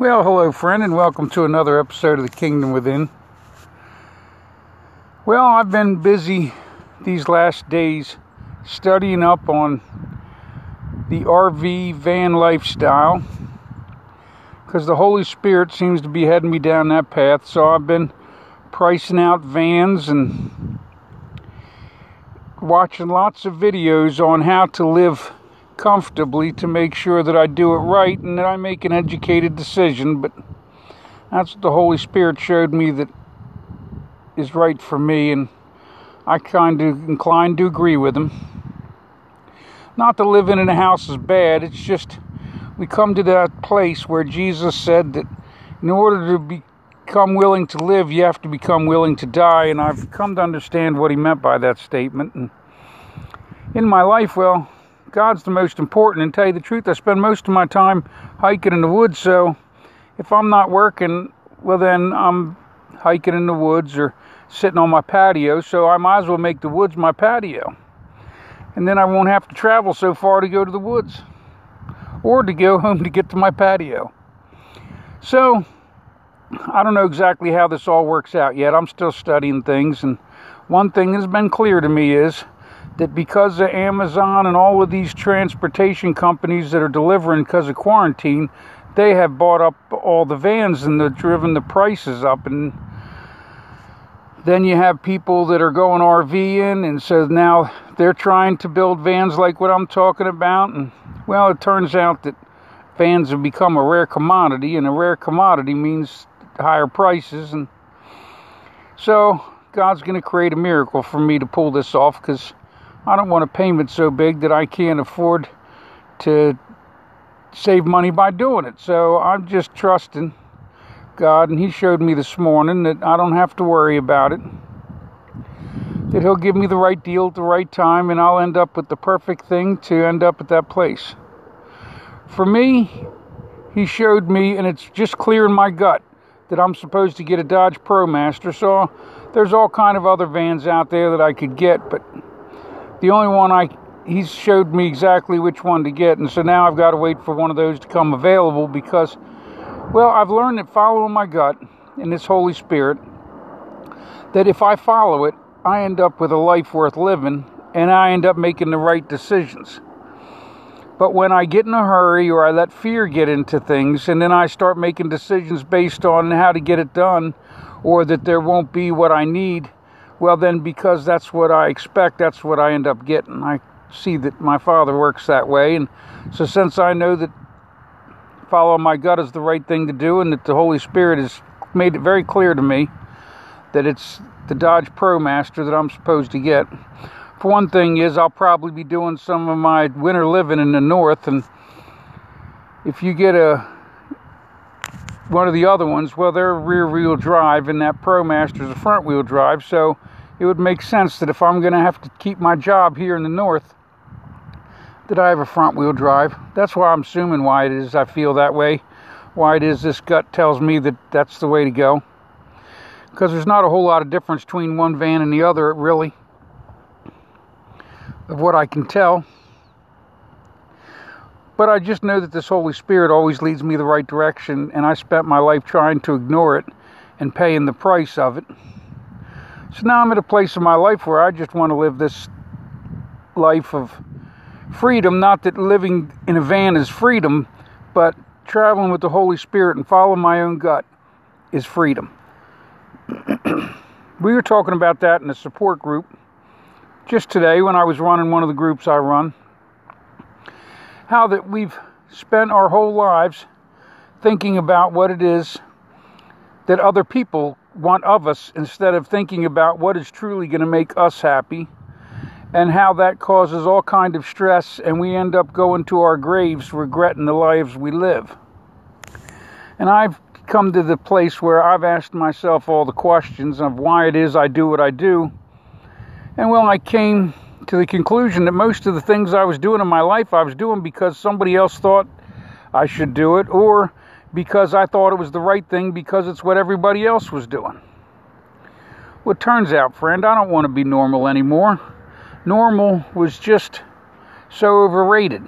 Well, hello, friend, and welcome to another episode of The Kingdom Within. Well, I've been busy these last days studying up on the RV van lifestyle because the Holy Spirit seems to be heading me down that path. So I've been pricing out vans and watching lots of videos on how to live comfortably to make sure that I do it right and that I make an educated decision. But that's what the Holy Spirit showed me that is right for me, and I kind of inclined to agree with him. Not that living in a house is bad, it's just we come to that place where Jesus said that in order to become willing to live, you have to become willing to die, and I've come to understand what he meant by that statement. And in my life, well, God's the most important. And tell you the truth, I spend most of my time hiking in the woods. So if I'm not working, well, then I'm hiking in the woods or sitting on my patio. So I might as well make the woods my patio. And then I won't have to travel so far to go to the woods or to go home to get to my patio. So I don't know exactly how this all works out yet. I'm still studying things. And one thing that's been clear to me is that because of Amazon and all of these transportation companies that are delivering because of quarantine, they have bought up all the vans and they've driven the prices up. And then you have people that are going RVing, and so now they're trying to build vans like what I'm talking about. And well, it turns out that vans have become a rare commodity, and a rare commodity means higher prices. And so God's going to create a miracle for me to pull this off because I don't want a payment so big that I can't afford to save money by doing it. So I'm just trusting God, and He showed me this morning that I don't have to worry about it. That He'll give me the right deal at the right time, and I'll end up with the perfect thing to end up at that place. For me, He showed me, and it's just clear in my gut that I'm supposed to get a Dodge ProMaster. So there's all kind of other vans out there that I could get, but the only one I he showed me exactly which one to get, and so now I've got to wait for one of those to come available because, well, I've learned that following my gut and this Holy Spirit, that if I follow it, I end up with a life worth living, and I end up making the right decisions. But when I get in a hurry or I let fear get into things, and then I start making decisions based on how to get it done, or that there won't be what I need well, then, because that's what I expect, that's what I end up getting. I see that my father works that way. And so, since I know that follow my gut is the right thing to do, and that the Holy Spirit has made it very clear to me that it's the Dodge ProMaster that I'm supposed to get. For one thing, is I'll probably be doing some of my winter living in the north, and if you get a one of the other ones, well, they're rear wheel drive, and that ProMaster is a front wheel drive. So it would make sense that if I'm going to have to keep my job here in the north, that I have a front wheel drive. That's why I'm assuming why it is I feel that way. Why it is this gut tells me that that's the way to go. Because there's not a whole lot of difference between one van and the other, really, of what I can tell. But I just know that this Holy Spirit always leads me the right direction, and I spent my life trying to ignore it and paying the price of it. So now I'm at a place in my life where I just want to live this life of freedom. Not that living in a van is freedom, but traveling with the Holy Spirit and following my own gut is freedom. we were talking about that in a support group just today when I was running one of the groups I run how that we've spent our whole lives thinking about what it is that other people want of us instead of thinking about what is truly going to make us happy and how that causes all kind of stress and we end up going to our graves regretting the lives we live. And i've come to the place where i've asked myself all the questions of why it is i do what i do. And well i came to the conclusion that most of the things I was doing in my life, I was doing because somebody else thought I should do it, or because I thought it was the right thing because it's what everybody else was doing. Well, it turns out, friend, I don't want to be normal anymore. Normal was just so overrated.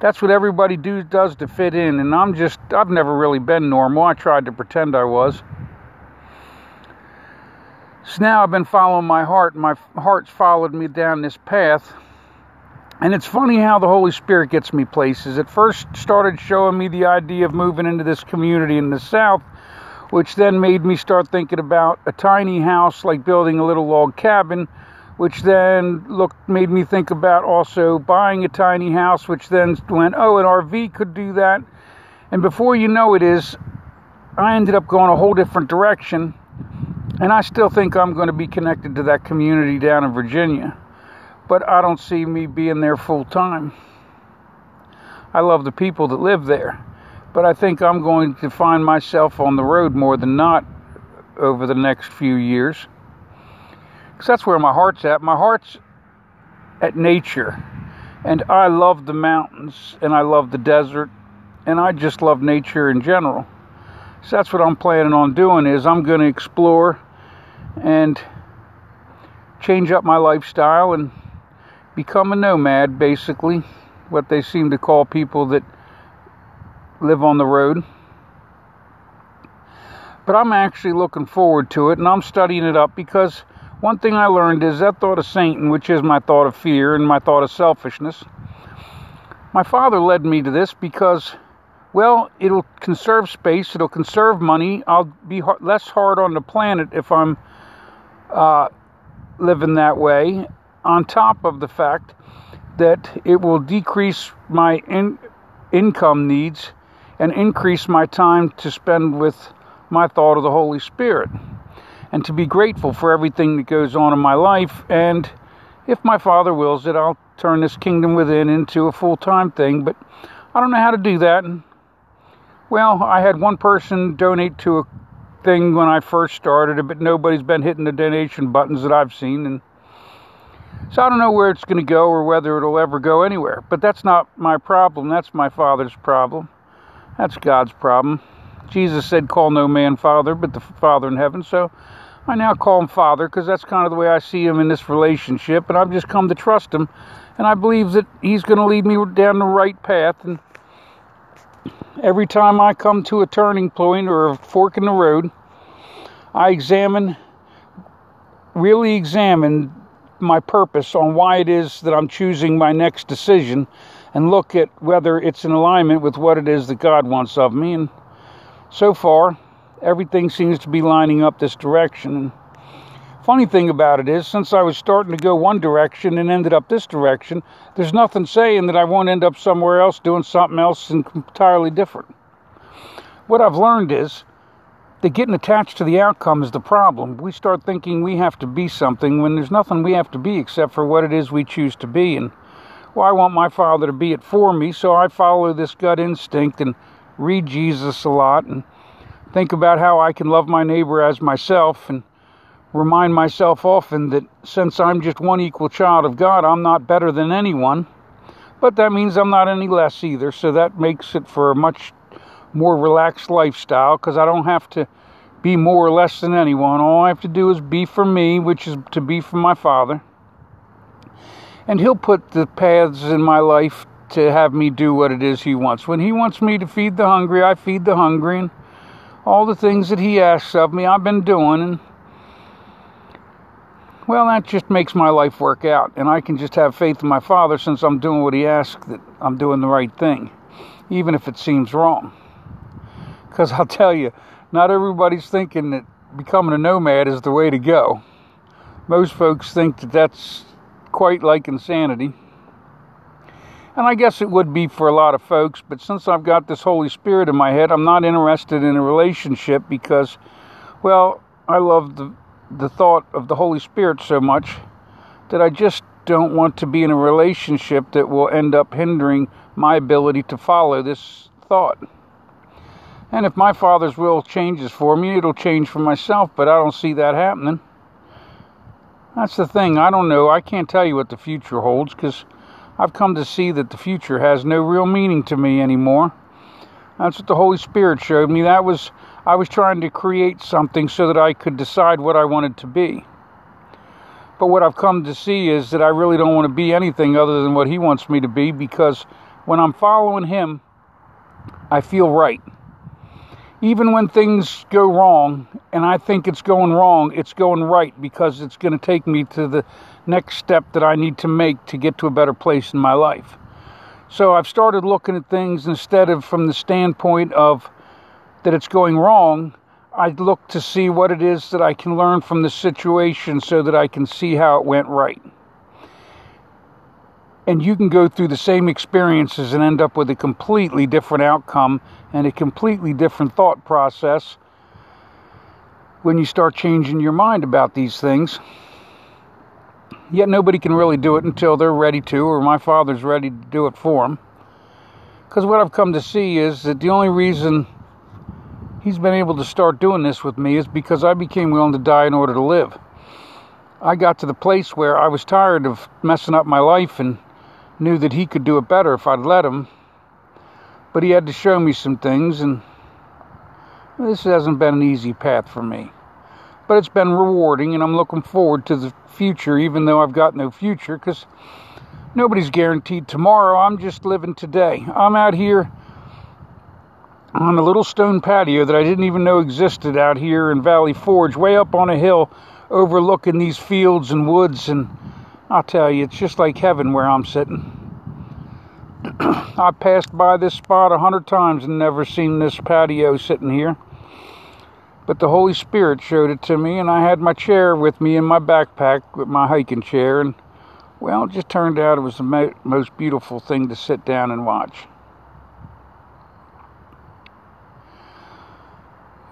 that's what everybody do, does to fit in. And I'm just, I've never really been normal. I tried to pretend I was. So now I've been following my heart, and my heart's followed me down this path. And it's funny how the Holy Spirit gets me places. It first started showing me the idea of moving into this community in the South, which then made me start thinking about a tiny house, like building a little log cabin which then looked made me think about also buying a tiny house, which then went, oh, an RV could do that. And before you know it is, I ended up going a whole different direction. And I still think I'm going to be connected to that community down in Virginia. But I don't see me being there full time. I love the people that live there. But I think I'm going to find myself on the road more than not over the next few years because that's where my heart's at. My heart's at nature. And I love the mountains and I love the desert and I just love nature in general. So that's what I'm planning on doing is I'm going to explore and change up my lifestyle and become a nomad basically, what they seem to call people that live on the road. But I'm actually looking forward to it and I'm studying it up because one thing I learned is that thought of Satan, which is my thought of fear and my thought of selfishness. My father led me to this because, well, it'll conserve space, it'll conserve money. I'll be less hard on the planet if I'm uh, living that way, on top of the fact that it will decrease my in- income needs and increase my time to spend with my thought of the Holy Spirit and to be grateful for everything that goes on in my life. And if my Father wills it, I'll turn this kingdom within into a full time thing. But I don't know how to do that. Well, I had one person donate to a thing when I first started but nobody's been hitting the donation buttons that I've seen. And so I don't know where it's going to go or whether it'll ever go anywhere. But that's not my problem. That's my Father's problem. That's God's problem. Jesus said, Call no man Father, but the Father in heaven. So I now call him Father because that's kind of the way I see him in this relationship, and I've just come to trust him, and I believe that he's going to lead me down the right path. And every time I come to a turning point or a fork in the road, I examine, really examine my purpose on why it is that I'm choosing my next decision and look at whether it's in alignment with what it is that God wants of me. And so far, everything seems to be lining up this direction. Funny thing about it is, since I was starting to go one direction and ended up this direction, there's nothing saying that I won't end up somewhere else doing something else entirely different. What I've learned is that getting attached to the outcome is the problem. We start thinking we have to be something when there's nothing we have to be except for what it is we choose to be. And well, I want my father to be it for me, so I follow this gut instinct and read Jesus a lot and think about how I can love my neighbor as myself and remind myself often that since I'm just one equal child of God, I'm not better than anyone. But that means I'm not any less either, so that makes it for a much more relaxed lifestyle because I don't have to be more or less than anyone. All I have to do is be for me, which is to be for my Father. And He'll put the paths in my life to have me do what it is He wants. When He wants me to feed the hungry, I feed the hungry. And all the things that he asks of me, I've been doing, and well, that just makes my life work out, and I can just have faith in my Father since I'm doing what He asks that I'm doing the right thing, even if it seems wrong. Because I'll tell you, not everybody's thinking that becoming a nomad is the way to go. Most folks think that that's quite like insanity. And I guess it would be for a lot of folks, but since I've got this Holy Spirit in my head, I'm not interested in a relationship because, well, I love the, the thought of the Holy Spirit so much that I just don't want to be in a relationship that will end up hindering my ability to follow this thought. And if my Father's will changes for me, it'll change for myself, but I don't see that happening. That's the thing. I don't know. I can't tell you what the future holds because I've come to see that the future has no real meaning to me anymore. That's what the Holy Spirit showed me. That was I was trying to create something so that I could decide what I wanted to be. But what I've come to see is that I really don't want to be anything other than what he wants me to be because when I'm following Him, I feel right. Even when things go wrong and I think it's going wrong, it's going right because it's going to take me to the next step that I need to make to get to a better place in my life. So I've started looking at things instead of from the standpoint of that it's going wrong. I look to see what it is that I can learn from the situation so that I can see how it went right and you can go through the same experiences and end up with a completely different outcome and a completely different thought process when you start changing your mind about these things. Yet nobody can really do it until they're ready to, or my father's ready to do it for them. Because what I've come to see is that the only reason he's been able to start doing this with me is because I became willing to die in order to live. I got to the place where I was tired of messing up my life and knew that he could do it better if I'd let him. But he had to show me some things, and this hasn't been an easy path for me. But it's been rewarding, and I'm looking forward to the future, even though I've got no future, because nobody's guaranteed tomorrow. I'm just living today. I'm out here on a little stone patio that I didn't even know existed out here in Valley Forge, way up on a hill overlooking these fields and woods and I'll tell you, it's just like heaven where I'm sitting. I passed by this spot a hundred times and never seen this patio sitting here. But the Holy Spirit showed it to me, and I had my chair with me in my backpack with my hiking chair, and well, it just turned out it was the mo- most beautiful thing to sit down and watch.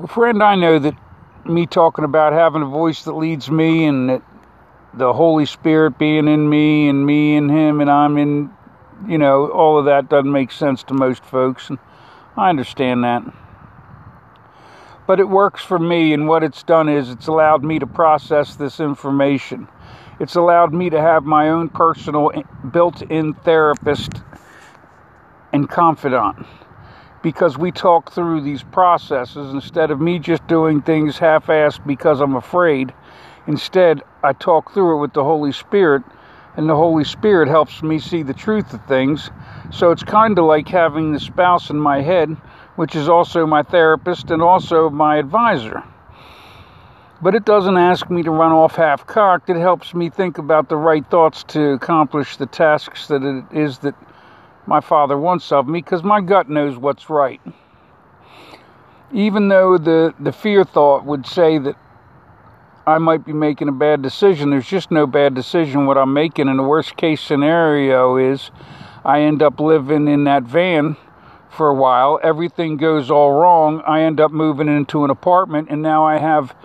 Friend, I know that me talking about having a voice that leads me and that the Holy Spirit being in me and me in Him and I'm in, you know, all of that doesn't make sense to most folks. And I understand that. But it works for me, and what it's done is it's allowed me to process this information. It's allowed me to have my own personal eh, built in therapist and confidant because we talk through these processes instead of me just doing things half assed because I'm afraid. Instead, I talk through it with the Holy Spirit, and the Holy Spirit helps me see the truth of things. So it's kind of like having the spouse in my head, which is also my therapist and also my advisor. But it doesn't ask me to run off half cocked. It helps me think about the right thoughts to accomplish the tasks that it is that my father wants of me, because my gut knows what's right. Even though the, the fear thought would say that I might be making a bad decision. There's just no bad decision what I'm making. And the worst case scenario is I end up living in that van for a while. Everything goes all wrong. I end up moving into an apartment, and now I have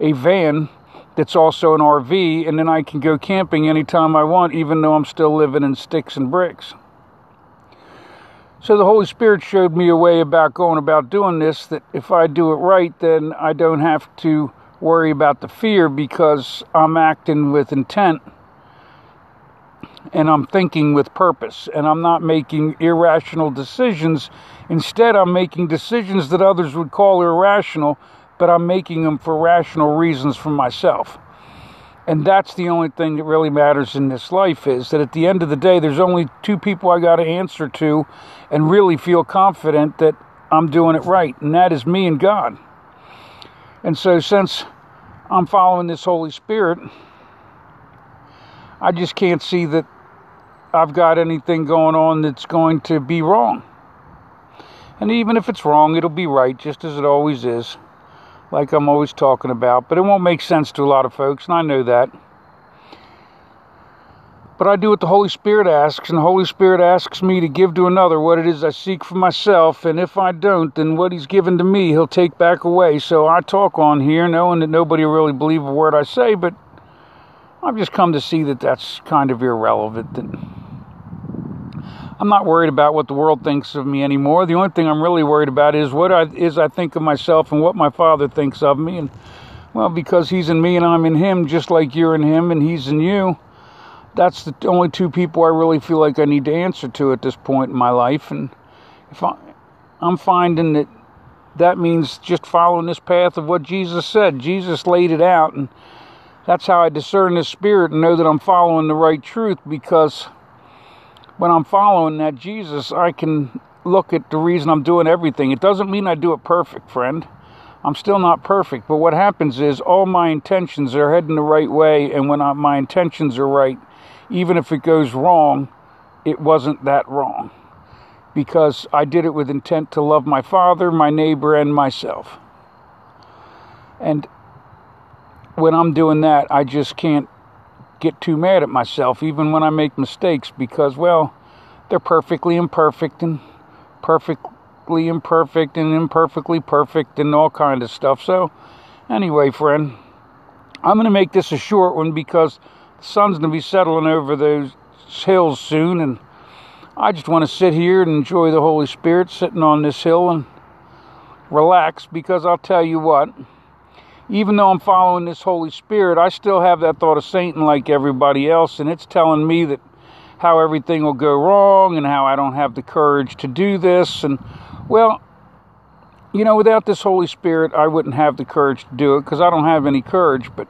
a van that's also an RV, and then I can go camping anytime I want, even though I'm still living in sticks and bricks. So the Holy Spirit showed me a way about going about doing this that if I do it right, then I don't have to worry about the fear because I'm acting with intent and I'm thinking with purpose and I'm not making irrational decisions. Instead, I'm making decisions that others would call irrational, but I'm making them for rational reasons for myself. And that's the only thing that really matters in this life is that at the end of the day, there's only two people I got to answer to and really feel confident that I'm doing it right, and that is me and God. And so, since I'm following this Holy Spirit, I just can't see that I've got anything going on that's going to be wrong. And even if it's wrong, it'll be right, just as it always is, like I'm always talking about. But it won't make sense to a lot of folks, and I know that. But I do what the Holy Spirit asks, and the Holy Spirit asks me to give to another what it is I seek for myself. And if I don't, then what He's given to me, He'll take back away. So I talk on here knowing that nobody will really believe a word I say, but I've just come to see that that's kind of irrelevant. That I'm not worried about what the world thinks of me anymore. The only thing I'm really worried about is what I, is I think of myself and what my Father thinks of me. And well, because He's in me and I'm in Him, just like you're in Him and He's in you that's the only two people I really feel like I need to answer to at this point in my life. And if I, I'm finding that that means just following this path of what Jesus said. Jesus laid it out, and that's how I discern the Spirit and know that I'm following the right truth because when I'm following that Jesus, I can look at the reason I'm doing everything. It doesn't mean I do it perfect, friend. I'm still not perfect, but what happens is all my intentions are heading the right way, and when I, my intentions are right, even if it goes wrong, it wasn't that wrong because I did it with intent to love my father, my neighbor, and myself. And when I'm doing that, I just can't get too mad at myself, even when I make mistakes, because, well, they're perfectly imperfect and perfectly imperfect and imperfectly perfect and all kind of stuff. So, anyway, friend, I'm going to make this a short one because the sun's going to be settling over those hills soon, and I just want to sit here and enjoy the Holy Spirit sitting on this hill and relax because I'll tell you what even though I'm following this Holy Spirit, I still have that thought of Satan like everybody else, and it's telling me that how everything will go wrong and how I don't have the courage to do this. And, well, you know, without this Holy Spirit, I wouldn't have the courage to do it because I don't have any courage. But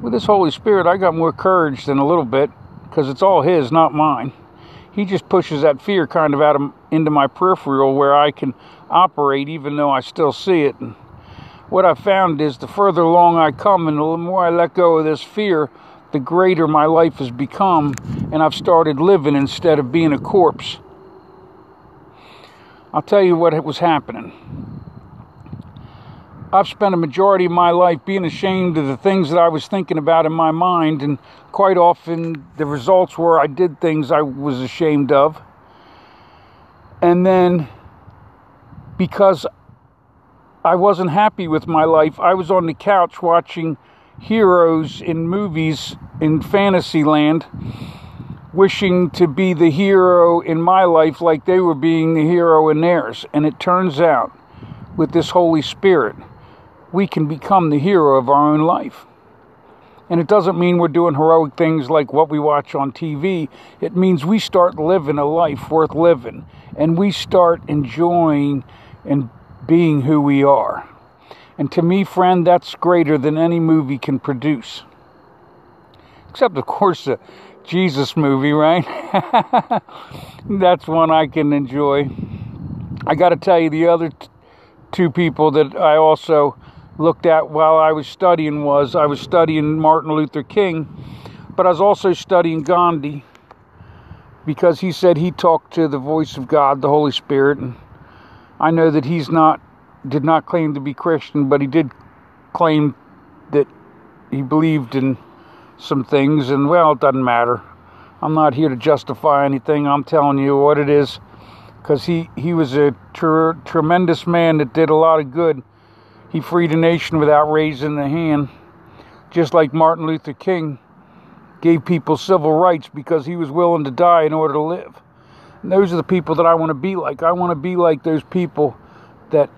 with this Holy Spirit, I got more courage than a little bit because it's all His, not mine. He just pushes that fear kind of out of, into my peripheral where I can operate even though I still see it. And, what I found is the further along I come and the more I let go of this fear, the greater my life has become, and I've started living instead of being a corpse. I'll tell you what was happening. I've spent a majority of my life being ashamed of the things that I was thinking about in my mind, and quite often the results were I did things I was ashamed of. And then because I wasn't happy with my life. I was on the couch watching heroes in movies in fantasy land, wishing to be the hero in my life like they were being the hero in theirs. And it turns out, with this Holy Spirit, we can become the hero of our own life. And it doesn't mean we're doing heroic things like what we watch on TV. It means we start living a life worth living and we start enjoying and being who we are. And to me, friend, that's greater than any movie can produce. Except, of course, the Jesus movie, right? that's one I can enjoy. I got to tell you, the other t- two people that I also looked at while I was studying was I was studying Martin Luther King, but I was also studying Gandhi because he said he talked to the voice of God, the Holy Spirit, and I know that he's not did not claim to be Christian, but he did claim that he believed in some things, and well, it doesn't matter. I'm not here to justify anything. I'm telling you what it is, because he he was a tr- tremendous man that did a lot of good. He freed a nation without raising the hand, just like Martin Luther King gave people civil rights because he was willing to die in order to live. And those are the people that I want to be like. I want to be like those people that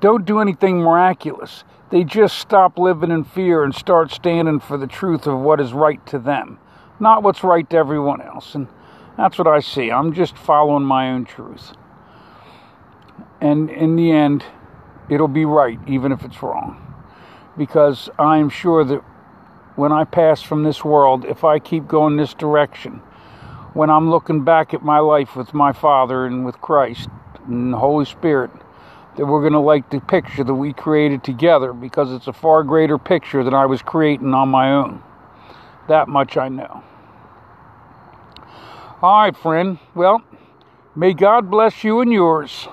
don't do anything miraculous. They just stop living in fear and start standing for the truth of what is right to them, not what's right to everyone else. And that's what I see. I'm just following my own truth. And in the end, it'll be right, even if it's wrong. Because I'm sure that when I pass from this world, if I keep going this direction, when I'm looking back at my life with my Father and with Christ and the Holy Spirit, that we're going to like the picture that we created together because it's a far greater picture than I was creating on my own. That much I know. All right, friend. Well, may God bless you and yours.